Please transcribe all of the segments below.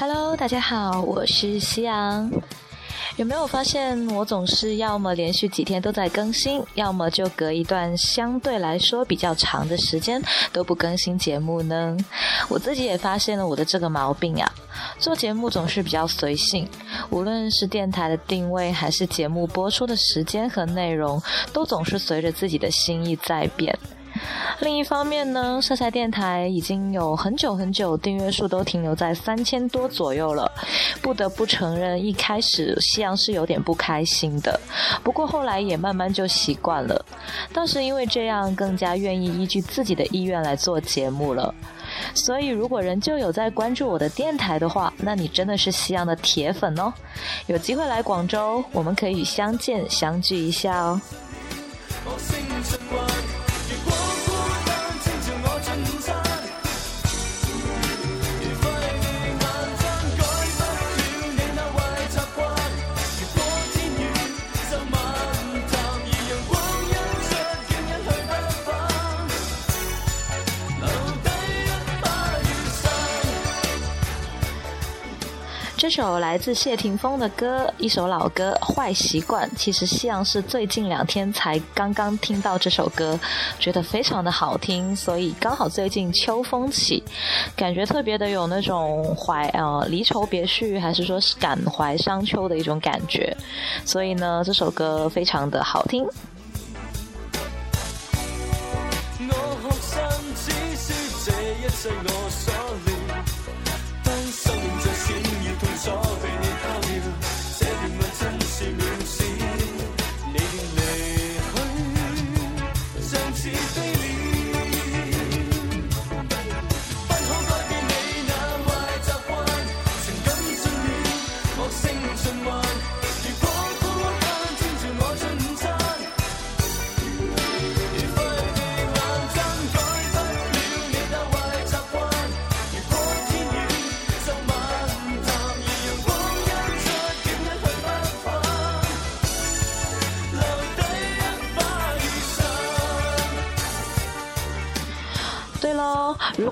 Hello，大家好，我是夕阳。有没有发现我总是要么连续几天都在更新，要么就隔一段相对来说比较长的时间都不更新节目呢？我自己也发现了我的这个毛病啊。做节目总是比较随性，无论是电台的定位，还是节目播出的时间和内容，都总是随着自己的心意在变。另一方面呢，晒晒电台已经有很久很久，订阅数都停留在三千多左右了。不得不承认，一开始夕阳是有点不开心的，不过后来也慢慢就习惯了。倒是因为这样，更加愿意依据自己的意愿来做节目了。所以，如果仍旧有在关注我的电台的话，那你真的是夕阳的铁粉哦。有机会来广州，我们可以相见相聚一下哦。一首来自谢霆锋的歌，一首老歌《坏习惯》。其实夕阳是最近两天才刚刚听到这首歌，觉得非常的好听，所以刚好最近秋风起，感觉特别的有那种怀呃离愁别绪，还是说是感怀伤秋的一种感觉，所以呢这首歌非常的好听。如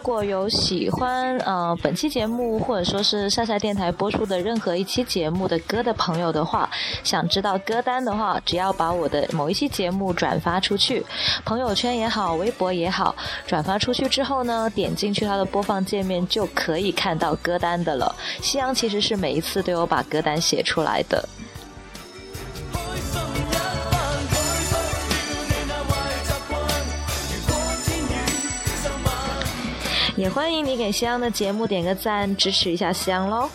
如果有喜欢呃本期节目或者说是晒晒电台播出的任何一期节目的歌的朋友的话，想知道歌单的话，只要把我的某一期节目转发出去，朋友圈也好，微博也好，转发出去之后呢，点进去它的播放界面就可以看到歌单的了。夕阳其实是每一次都有把歌单写出来的。也欢迎你给夕阳的节目点个赞，支持一下夕阳喽。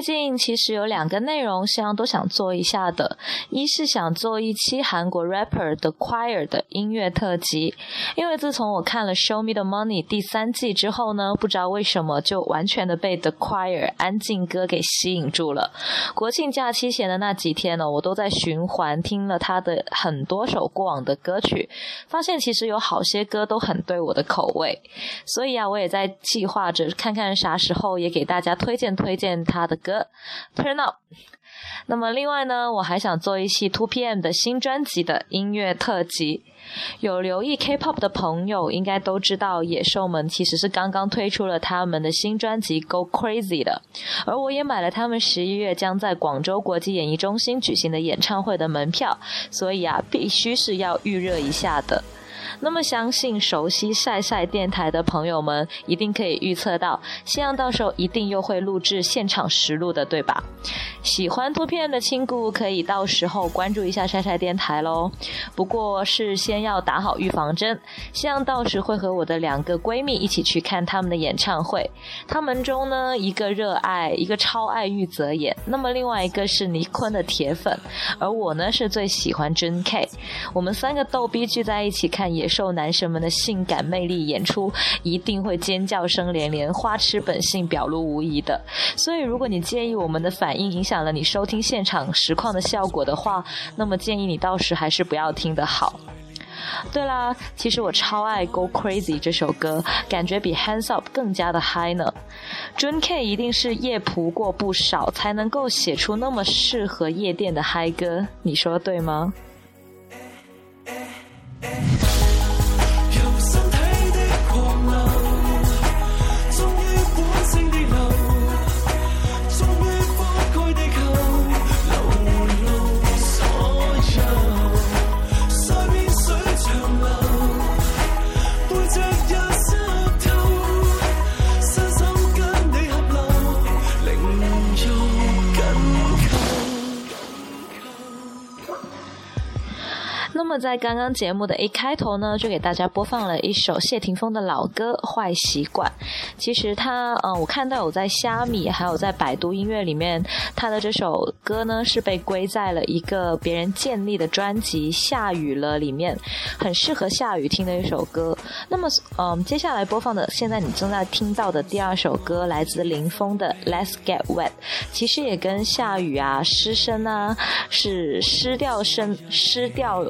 最近其实有两个内容，希望都想做一下的。一是想做一期韩国 rapper 的 choir 的音乐特辑，因为自从我看了《Show Me the Money》第三季之后呢，不知道为什么就完全的被 The Choir 安静歌给吸引住了。国庆假期前的那几天呢，我都在循环听了他的很多首过往的歌曲，发现其实有好些歌都很对我的口味。所以啊，我也在计划着看看啥时候也给大家推荐推荐他。的歌，Turn Up。那么另外呢，我还想做一期 Two PM 的新专辑的音乐特辑。有留意 K-pop 的朋友应该都知道，野兽们其实是刚刚推出了他们的新专辑《Go Crazy》的，而我也买了他们十一月将在广州国际演艺中心举行的演唱会的门票，所以啊，必须是要预热一下的。那么相信熟悉晒晒电台的朋友们，一定可以预测到，夕阳到时候一定又会录制现场实录的，对吧？喜欢图片的亲故可以到时候关注一下晒晒电台喽。不过事先要打好预防针，希望到时会和我的两个闺蜜一起去看他们的演唱会。他们中呢，一个热爱，一个超爱玉泽演，那么另外一个是尼坤的铁粉，而我呢是最喜欢 Jun K。我们三个逗逼聚在一起看野受男神们的性感魅力演出，一定会尖叫声连连，花痴本性表露无遗的。所以如果你介意我们的反应影响了你收听现场实况的效果的话，那么建议你到时还是不要听的好。对啦，其实我超爱《Go Crazy》这首歌，感觉比《Hands Up》更加的嗨呢。Jun K 一定是夜蒲过不少，才能够写出那么适合夜店的嗨歌，你说对吗？那么在刚刚节目的一开头呢，就给大家播放了一首谢霆锋的老歌《坏习惯》。其实他，嗯，我看到有在虾米还有在百度音乐里面，他的这首歌呢是被归在了一个别人建立的专辑《下雨了》里面，很适合下雨听的一首歌。那么，嗯，接下来播放的现在你正在听到的第二首歌来自林峰的《Let's Get Wet》，其实也跟下雨啊、湿身啊，是湿掉声、湿掉。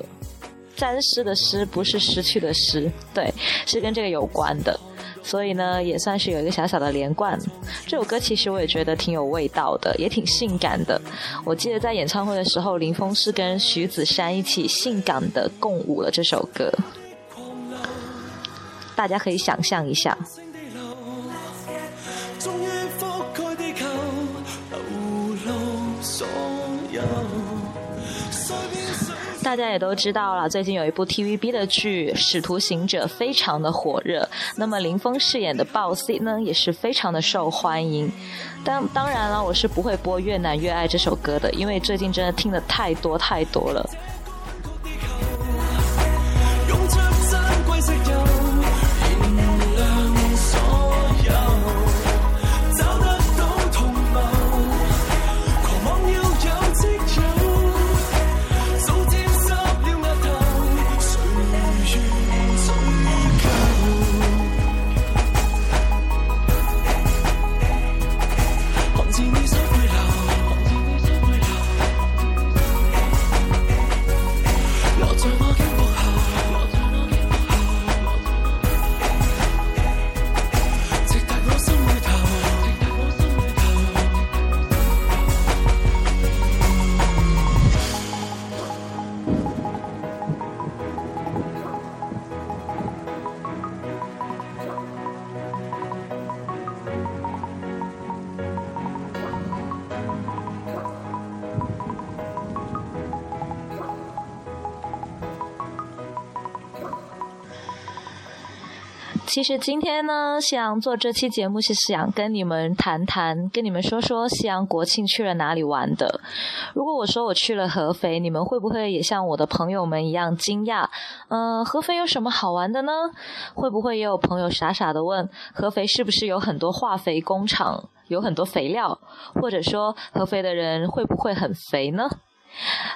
沾湿的湿不是失去的失，对，是跟这个有关的，所以呢，也算是有一个小小的连贯。这首歌其实我也觉得挺有味道的，也挺性感的。我记得在演唱会的时候，林峰是跟徐子珊一起性感的共舞了这首歌，大家可以想象一下。大家也都知道了，最近有一部 TVB 的剧《使徒行者》非常的火热，那么林峰饰演的鲍 C 呢也是非常的受欢迎。当当然了，我是不会播《越难越爱》这首歌的，因为最近真的听的太多太多了。其实今天呢，夕阳做这期节目是想跟你们谈谈，跟你们说说夕阳国庆去了哪里玩的。如果我说我去了合肥，你们会不会也像我的朋友们一样惊讶？嗯，合肥有什么好玩的呢？会不会也有朋友傻傻的问，合肥是不是有很多化肥工厂，有很多肥料？或者说，合肥的人会不会很肥呢？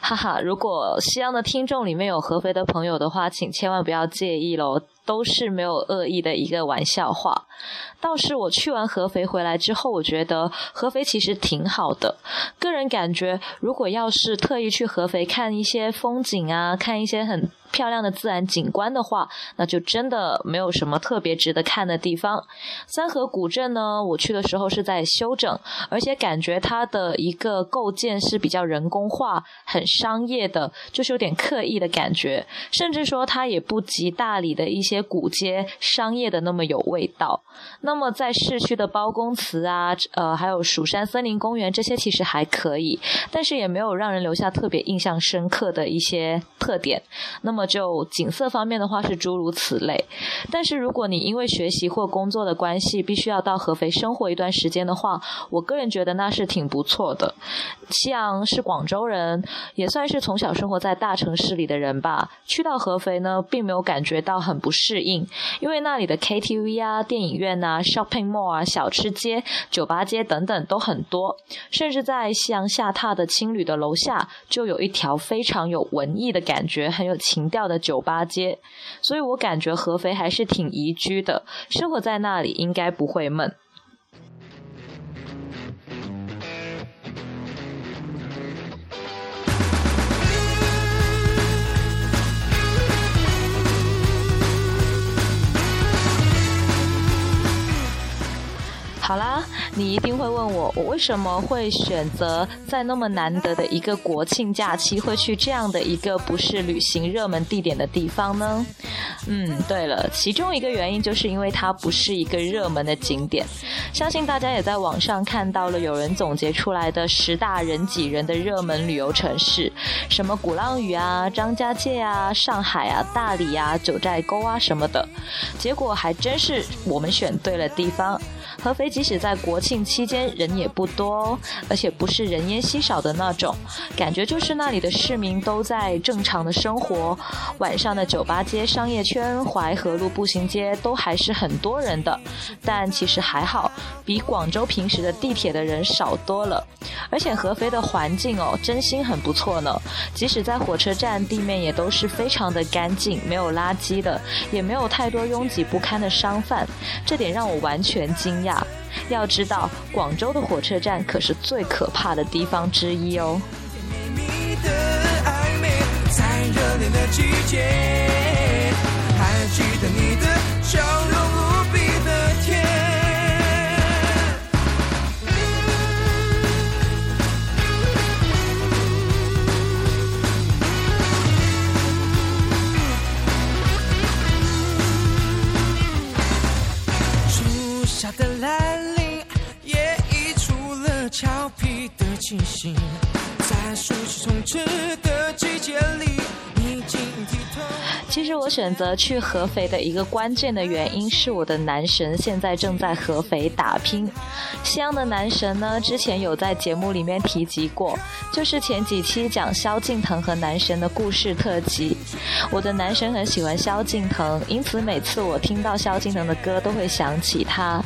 哈哈，如果夕阳的听众里面有合肥的朋友的话，请千万不要介意喽。都是没有恶意的一个玩笑话。倒是我去完合肥回来之后，我觉得合肥其实挺好的。个人感觉，如果要是特意去合肥看一些风景啊，看一些很漂亮的自然景观的话，那就真的没有什么特别值得看的地方。三河古镇呢，我去的时候是在修整，而且感觉它的一个构建是比较人工化、很商业的，就是有点刻意的感觉。甚至说它也不及大理的一些。古街商业的那么有味道。那么在市区的包公祠啊，呃，还有蜀山森林公园这些其实还可以，但是也没有让人留下特别印象深刻的一些特点。那那么就景色方面的话是诸如此类。但是如果你因为学习或工作的关系必须要到合肥生活一段时间的话，我个人觉得那是挺不错的。夕阳是广州人，也算是从小生活在大城市里的人吧。去到合肥呢，并没有感觉到很不适应，因为那里的 KTV 啊、电影院啊、shopping mall 啊、小吃街、酒吧街等等都很多，甚至在夕阳下榻的青旅的楼下，就有一条非常有文艺的感觉、很有情调的酒吧街。所以我感觉合肥还是挺宜居的，生活在那里应该不会闷。好啦，你一定会问我，我为什么会选择在那么难得的一个国庆假期，会去这样的一个不是旅行热门地点的地方呢？嗯，对了，其中一个原因就是因为它不是一个热门的景点。相信大家也在网上看到了有人总结出来的十大人挤人的热门旅游城市，什么鼓浪屿啊、张家界啊、上海啊、大理啊、九寨沟啊什么的，结果还真是我们选对了地方。合肥即使在国庆期间人也不多，而且不是人烟稀少的那种，感觉就是那里的市民都在正常的生活。晚上的酒吧街、商业圈、淮河路步行街都还是很多人的，但其实还好，比广州平时的地铁的人少多了。而且合肥的环境哦，真心很不错呢。即使在火车站，地面也都是非常的干净，没有垃圾的，也没有太多拥挤不堪的商贩，这点让我完全惊。呀，要知道，广州的火车站可是最可怕的地方之一哦。在热恋的季节还记得你的笑容。下的来临，也溢出了俏皮的气息。在暑气冲刺的季节里。其实我选择去合肥的一个关键的原因是我的男神现在正在合肥打拼。西安的男神呢，之前有在节目里面提及过，就是前几期讲萧敬腾和男神的故事特辑。我的男神很喜欢萧敬腾，因此每次我听到萧敬腾的歌都会想起他。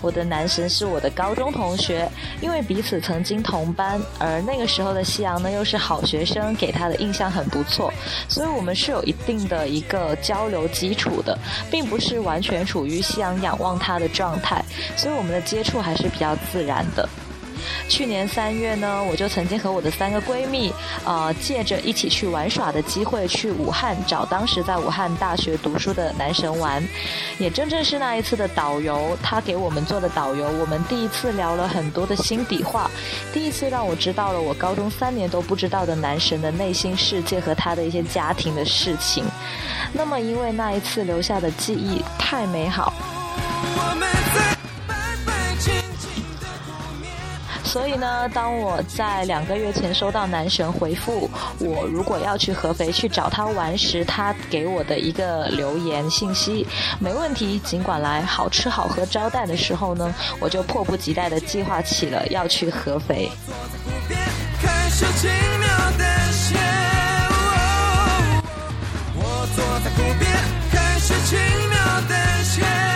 我的男神是我的高中同学，因为彼此曾经同班，而那个时候的夕阳呢又是好学生，给他的印象很不错，所以我们是有一定的。一个交流基础的，并不是完全处于夕阳仰望它的状态，所以我们的接触还是比较自然的。去年三月呢，我就曾经和我的三个闺蜜，呃，借着一起去玩耍的机会，去武汉找当时在武汉大学读书的男神玩。也正正是那一次的导游，他给我们做的导游，我们第一次聊了很多的心底话，第一次让我知道了我高中三年都不知道的男神的内心世界和他的一些家庭的事情。那么，因为那一次留下的记忆太美好。所以呢，当我在两个月前收到男神回复我如果要去合肥去找他玩时，他给我的一个留言信息，没问题，尽管来，好吃好喝招待的时候呢，我就迫不及待的计划起了要去合肥。我坐在湖边，开始轻描淡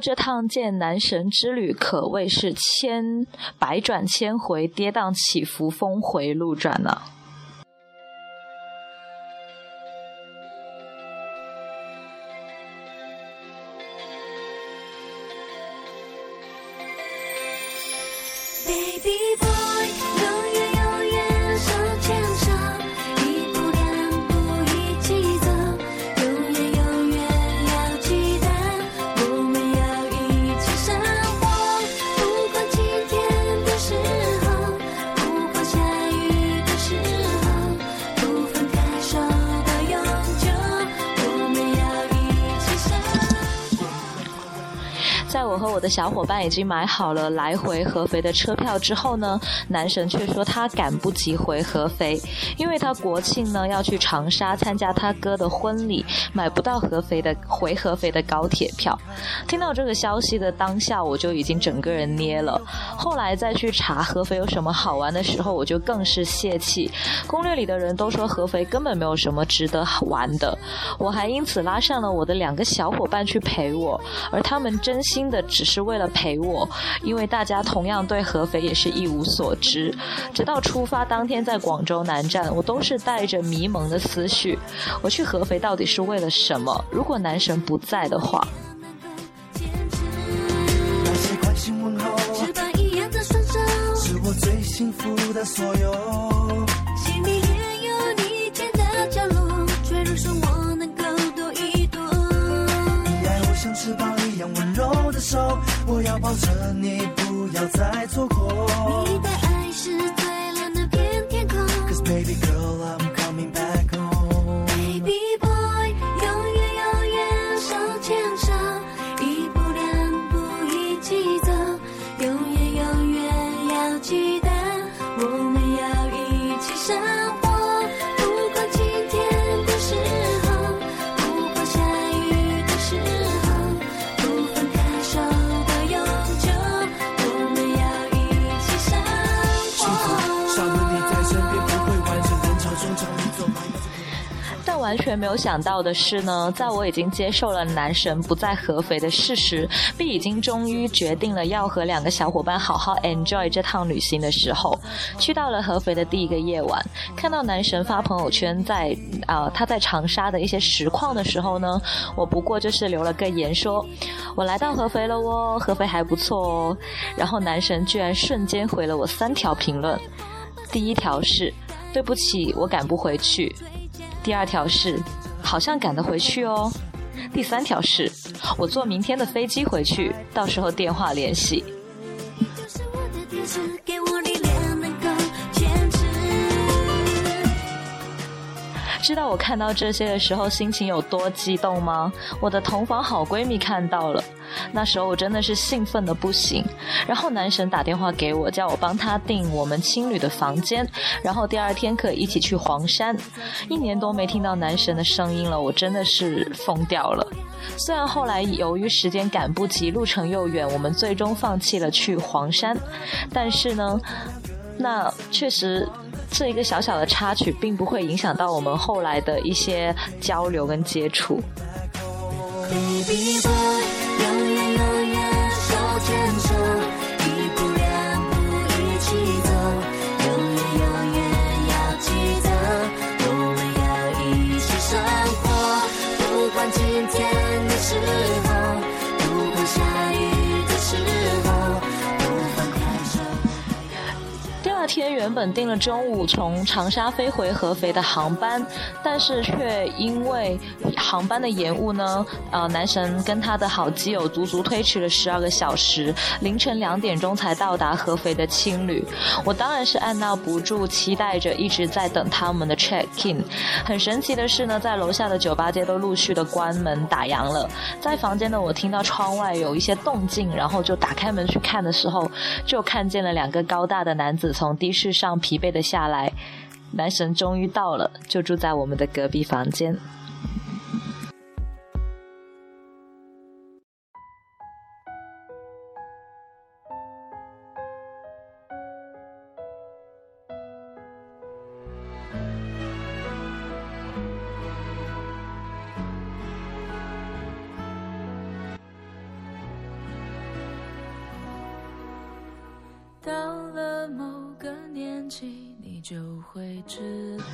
这趟见男神之旅可谓是千百转千回，跌宕起伏，峰回路转呢。我的小伙伴已经买好了来回合肥的车票之后呢，男神却说他赶不及回合肥，因为他国庆呢要去长沙参加他哥的婚礼，买不到合肥的回合肥的高铁票。听到这个消息的当下，我就已经整个人捏了。后来再去查合肥有什么好玩的时候，我就更是泄气。攻略里的人都说合肥根本没有什么值得玩的，我还因此拉上了我的两个小伙伴去陪我，而他们真心的是为了陪我，因为大家同样对合肥也是一无所知。直到出发当天在广州南站，我都是带着迷蒙的思绪，我去合肥到底是为了什么？如果男神不在的话。是我最幸福的所有。手，我要抱着你，不要再错过。你的爱是最蓝的片天空。Cause baby girl I'm 没有想到的是呢，在我已经接受了男神不在合肥的事实，并已经终于决定了要和两个小伙伴好好 enjoy 这趟旅行的时候，去到了合肥的第一个夜晚，看到男神发朋友圈在啊他在长沙的一些实况的时候呢，我不过就是留了个言说，我来到合肥了哦，合肥还不错哦，然后男神居然瞬间回了我三条评论，第一条是对不起，我赶不回去。第二条是，好像赶得回去哦。第三条是，我坐明天的飞机回去，到时候电话联系。知道我看到这些的时候心情有多激动吗？我的同房好闺蜜看到了。那时候我真的是兴奋的不行，然后男神打电话给我，叫我帮他订我们青旅的房间，然后第二天可以一起去黄山。一年多没听到男神的声音了，我真的是疯掉了。虽然后来由于时间赶不及，路程又远，我们最终放弃了去黄山，但是呢，那确实这一个小小的插曲，并不会影响到我们后来的一些交流跟接触。Baby boy 永远永远手牵手。原本订了中午从长沙飞回合肥的航班，但是却因为航班的延误呢，呃，男神跟他的好基友足足推迟了十二个小时，凌晨两点钟才到达合肥的青旅。我当然是按捺不住期待着，一直在等他们的 check in。很神奇的是呢，在楼下的酒吧街都陆续的关门打烊了，在房间呢，我听到窗外有一些动静，然后就打开门去看的时候，就看见了两个高大的男子从。的士上疲惫的下来，男神终于到了，就住在我们的隔壁房间。到了某个年纪，你就会知道。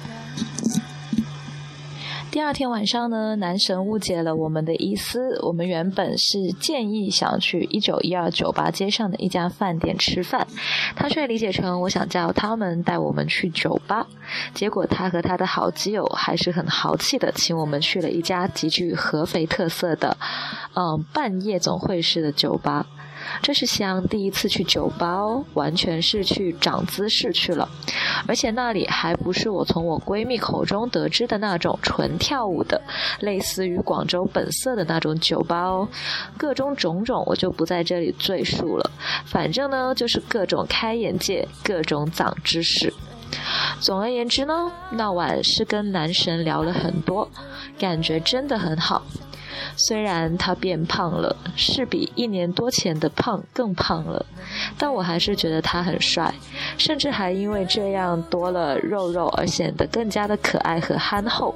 第二天晚上呢，男神误解了我们的意思。我们原本是建议想去一九一二酒吧街上的一家饭店吃饭，他却理解成我想叫他们带我们去酒吧。结果他和他的好基友还是很豪气的，请我们去了一家极具合肥特色的，嗯，半夜总会式的酒吧。这是香第一次去酒吧哦，完全是去长姿势去了，而且那里还不是我从我闺蜜口中得知的那种纯跳舞的，类似于广州本色的那种酒吧哦。各种种种我就不在这里赘述了，反正呢就是各种开眼界，各种长知识。总而言之呢，那晚是跟男神聊了很多，感觉真的很好。虽然他变胖了，是比一年多前的胖更胖了，但我还是觉得他很帅，甚至还因为这样多了肉肉而显得更加的可爱和憨厚，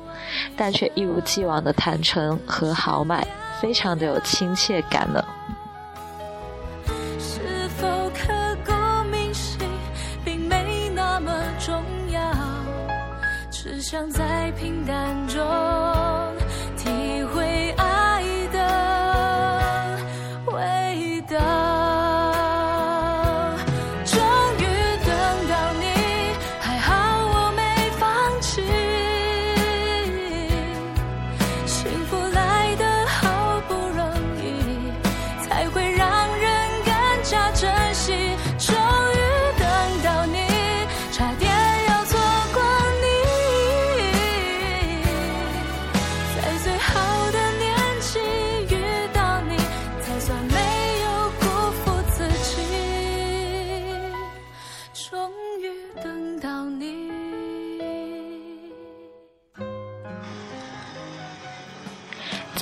但却一如既往的坦诚和豪迈，非常的有亲切感呢。只想在平淡中。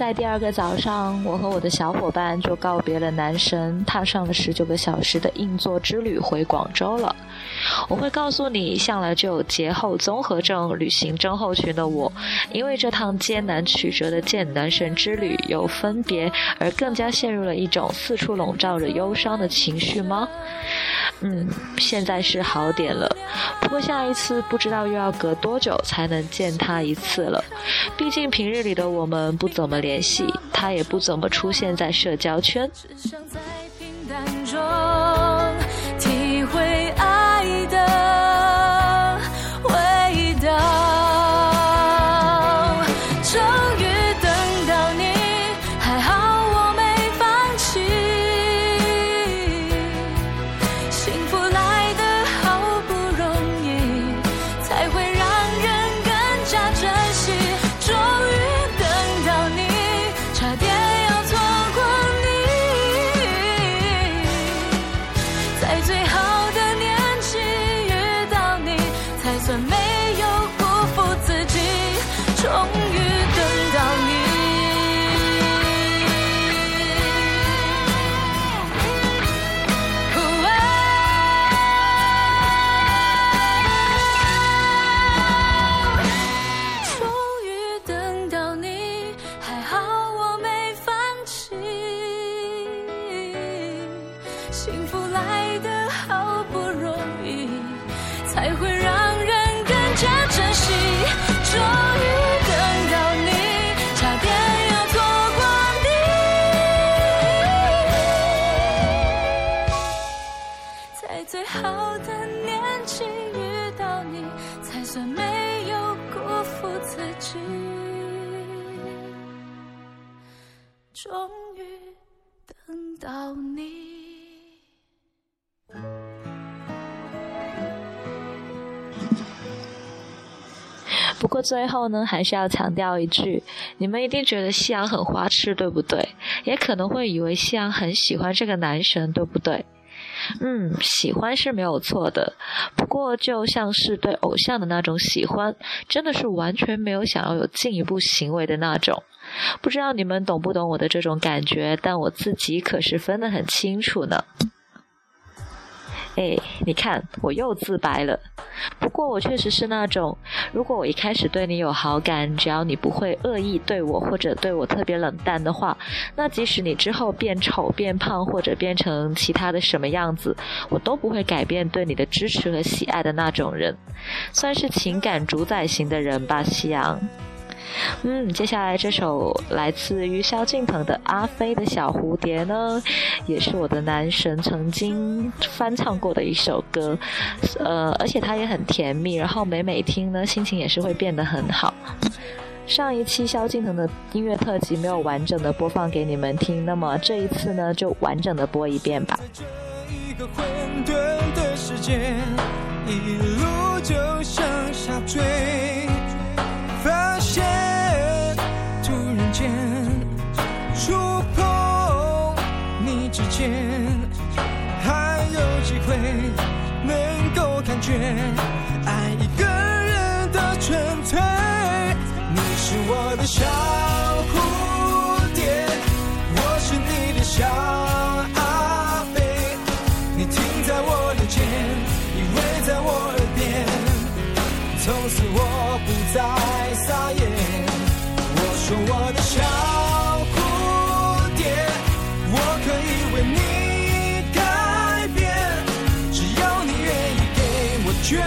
在第二个早上，我和我的小伙伴就告别了男神，踏上了十九个小时的硬座之旅回广州了。我会告诉你，向来就有节后综合症、旅行症候群的我，因为这趟艰难曲折的见男神之旅有分别，而更加陷入了一种四处笼罩着忧伤的情绪吗？嗯，现在是好点了，不过下一次不知道又要隔多久才能见他一次了。毕竟平日里的我们不怎么联系，他也不怎么出现在社交圈。好的年纪遇到你，才算没有辜负自己。终于等到你不过最后呢，还是要强调一句，你们一定觉得夕阳很花痴，对不对？也可能会以为夕阳很喜欢这个男神，对不对？嗯，喜欢是没有错的，不过就像是对偶像的那种喜欢，真的是完全没有想要有进一步行为的那种。不知道你们懂不懂我的这种感觉，但我自己可是分得很清楚呢。哎，你看，我又自白了。不过我确实是那种，如果我一开始对你有好感，只要你不会恶意对我或者对我特别冷淡的话，那即使你之后变丑、变胖或者变成其他的什么样子，我都不会改变对你的支持和喜爱的那种人，算是情感主宰型的人吧，夕阳。嗯，接下来这首来自于萧敬腾的《阿飞的小蝴蝶》呢，也是我的男神曾经翻唱过的一首歌，呃，而且它也很甜蜜，然后每每听呢，心情也是会变得很好。上一期萧敬腾的音乐特辑没有完整的播放给你们听，那么这一次呢，就完整的播一遍吧。一路就向下坠，间触碰你指尖还有机会能够感觉爱一个人的纯粹你是我的小蝴蝶我是你的小阿飞你停在我的肩依偎在我耳边从此我不再撒野。做我的小蝴蝶，我可以为你改变，只要你愿意给我，绝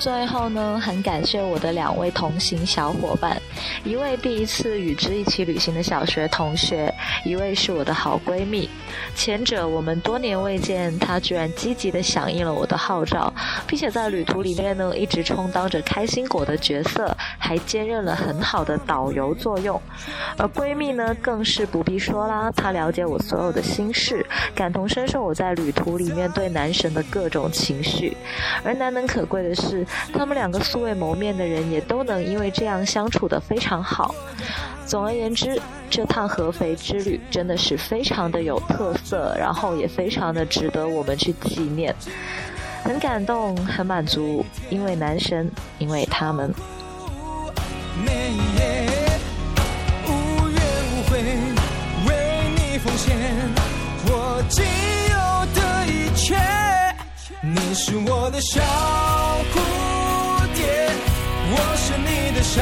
最后呢，很感谢我的两位同行小伙伴，一位第一次与之一起旅行的小学同学，一位是我的好闺蜜。前者我们多年未见，她居然积极的响应了我的号召，并且在旅途里面呢，一直充当着开心果的角色，还兼任了很好的导游作用。而闺蜜呢，更是不必说啦，她了解我所有的心事，感同身受我在旅途里面对男神的各种情绪。而难能可贵的是。他们两个素未谋面的人也都能因为这样相处的非常常好。总而言之，这趟合肥之旅真的是非常的有特色，然后也非常的值得我们去纪念。很感动，很满足，因为男神，因为他们。无怨无悔，为你奉献我仅有的一切。你是我的小蝴蝶，我是你的小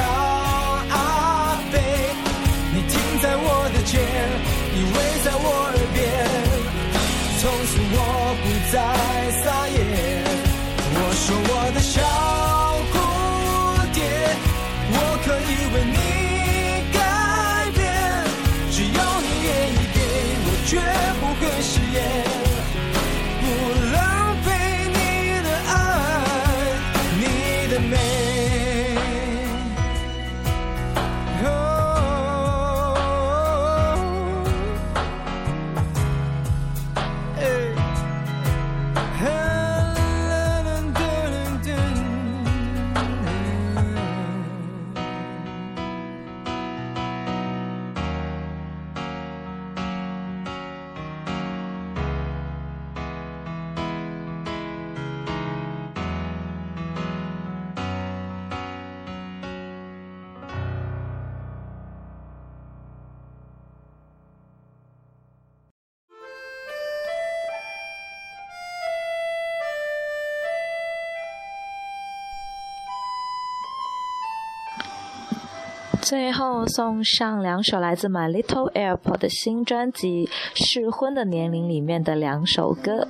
最后送上两首来自 My Little Airport 的新专辑《适婚的年龄》里面的两首歌，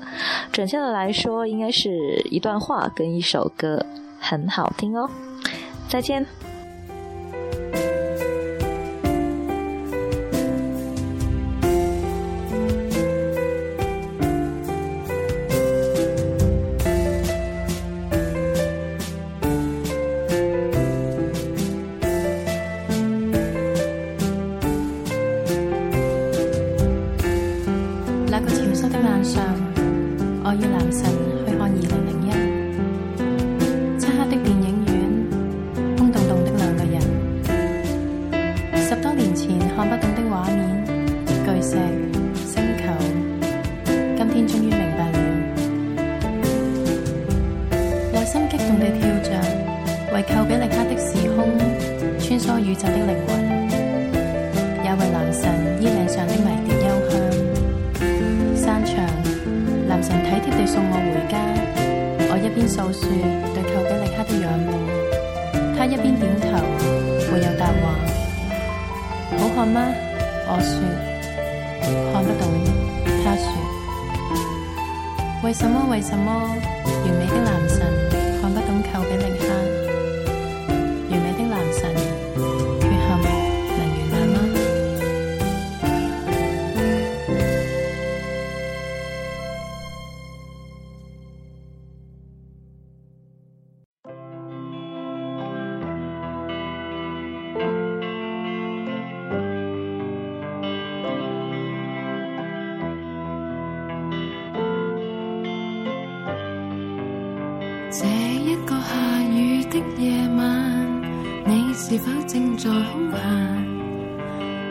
准确的来说，应该是一段话跟一首歌，很好听哦。再见。穿梭宇宙的灵魂，也为男神衣领上的迷迭幽香散场。男神体贴地送我回家，我一边诉说对寇比力克的仰慕，他一边点头，没有答话。好看吗？我说。看不懂，他说。为什么？为什么？完美的男。在空闲，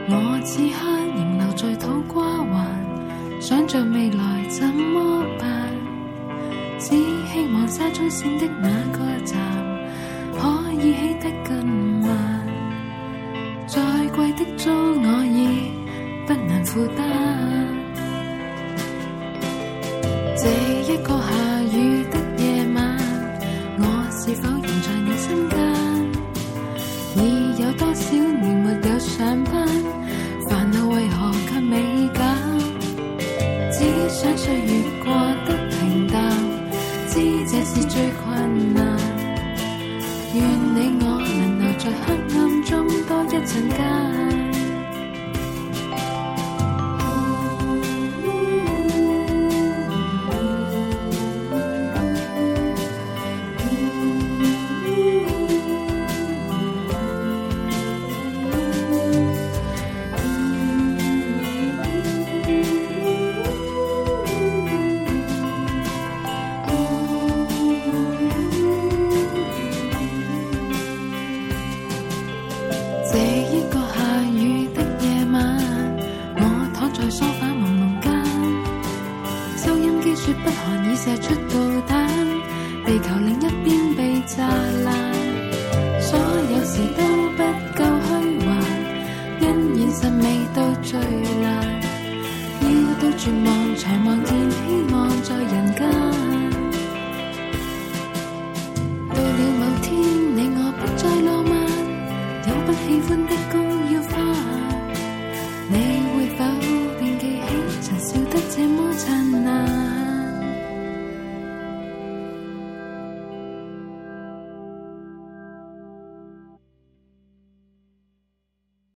我此刻仍留在土瓜湾，想着未来怎么办？只希望沙中线的那个站可以起得更慢，再贵的租我已不能负担。